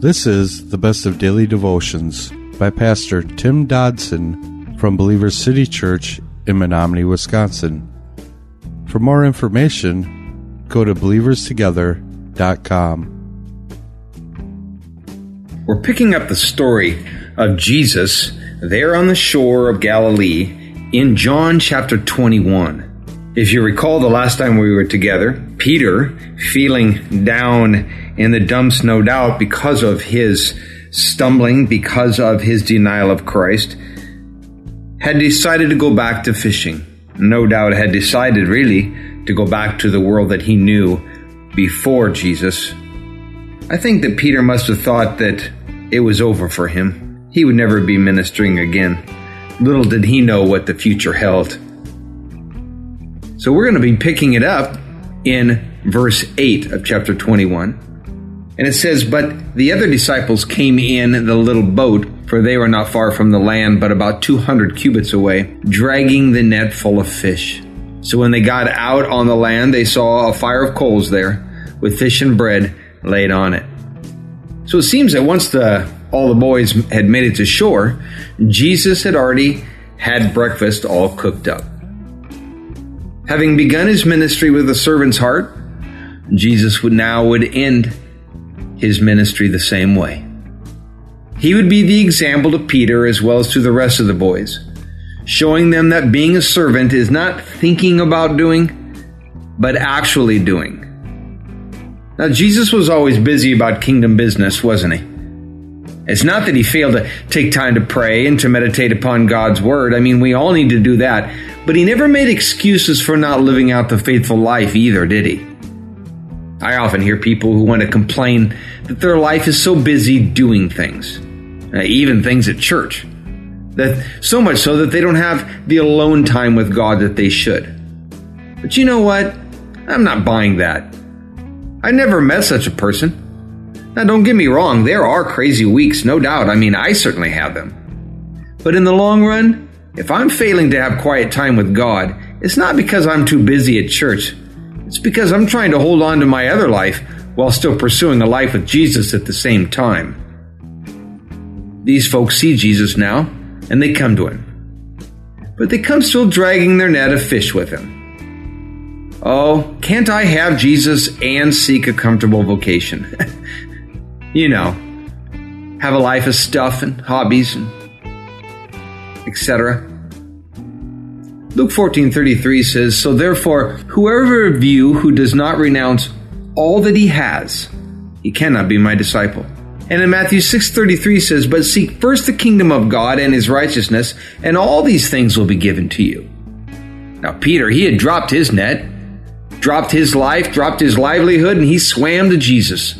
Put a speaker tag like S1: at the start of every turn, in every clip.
S1: This is the best of daily devotions by Pastor Tim Dodson from Believers City Church in Menominee, Wisconsin. For more information, go to believerstogether.com.
S2: We're picking up the story of Jesus there on the shore of Galilee in John chapter 21. If you recall the last time we were together, Peter, feeling down in the dumps, no doubt, because of his stumbling, because of his denial of Christ, had decided to go back to fishing. No doubt had decided really to go back to the world that he knew before Jesus. I think that Peter must have thought that it was over for him. He would never be ministering again. Little did he know what the future held. So we're going to be picking it up in verse 8 of chapter 21. And it says, But the other disciples came in the little boat, for they were not far from the land, but about 200 cubits away, dragging the net full of fish. So when they got out on the land, they saw a fire of coals there, with fish and bread laid on it. So it seems that once the all the boys had made it to shore, Jesus had already had breakfast all cooked up. Having begun his ministry with a servant's heart, Jesus would now would end his ministry the same way. He would be the example to Peter as well as to the rest of the boys, showing them that being a servant is not thinking about doing, but actually doing. Now, Jesus was always busy about kingdom business, wasn't he? It's not that he failed to take time to pray and to meditate upon God's word. I mean, we all need to do that. But he never made excuses for not living out the faithful life either, did he? I often hear people who want to complain that their life is so busy doing things, uh, even things at church, that so much so that they don't have the alone time with God that they should. But you know what? I'm not buying that. I never met such a person. Now, don't get me wrong, there are crazy weeks, no doubt. I mean, I certainly have them. But in the long run, if I'm failing to have quiet time with God, it's not because I'm too busy at church. It's because I'm trying to hold on to my other life while still pursuing a life with Jesus at the same time. These folks see Jesus now, and they come to him. But they come still dragging their net of fish with him. Oh, can't I have Jesus and seek a comfortable vocation? you know, have a life of stuff and hobbies and etc. Luke 14:33 says, "So therefore, whoever of you who does not renounce all that he has, he cannot be my disciple." And in Matthew 6:33 says, "But seek first the kingdom of God and his righteousness, and all these things will be given to you." Now Peter, he had dropped his net, dropped his life, dropped his livelihood, and he swam to Jesus.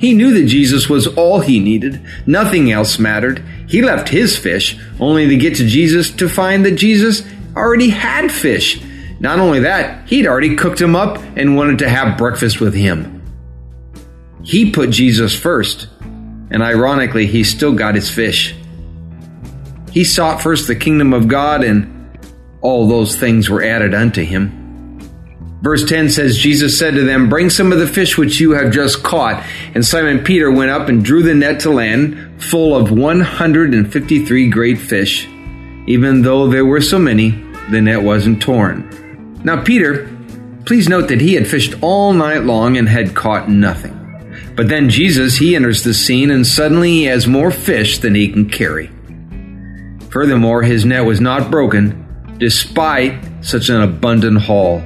S2: He knew that Jesus was all he needed. Nothing else mattered. He left his fish only to get to Jesus to find that Jesus already had fish. Not only that, he'd already cooked him up and wanted to have breakfast with him. He put Jesus first, and ironically, he still got his fish. He sought first the kingdom of God, and all those things were added unto him. Verse 10 says, Jesus said to them, Bring some of the fish which you have just caught. And Simon Peter went up and drew the net to land, full of 153 great fish. Even though there were so many, the net wasn't torn. Now, Peter, please note that he had fished all night long and had caught nothing. But then Jesus, he enters the scene and suddenly he has more fish than he can carry. Furthermore, his net was not broken, despite such an abundant haul.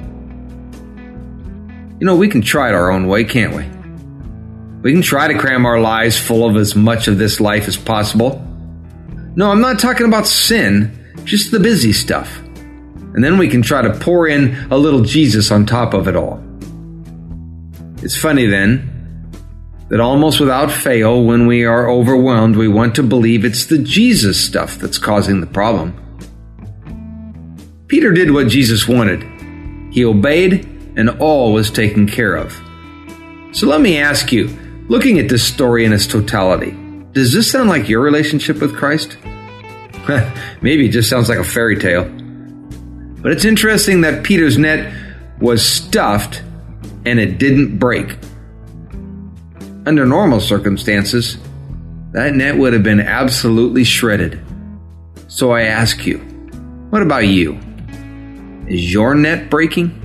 S2: You know, we can try it our own way, can't we? We can try to cram our lives full of as much of this life as possible. No, I'm not talking about sin, just the busy stuff. And then we can try to pour in a little Jesus on top of it all. It's funny then that almost without fail, when we are overwhelmed, we want to believe it's the Jesus stuff that's causing the problem. Peter did what Jesus wanted. He obeyed and all was taken care of. So let me ask you, looking at this story in its totality, does this sound like your relationship with Christ? Maybe it just sounds like a fairy tale. But it's interesting that Peter's net was stuffed and it didn't break. Under normal circumstances, that net would have been absolutely shredded. So I ask you, what about you? Is your net breaking?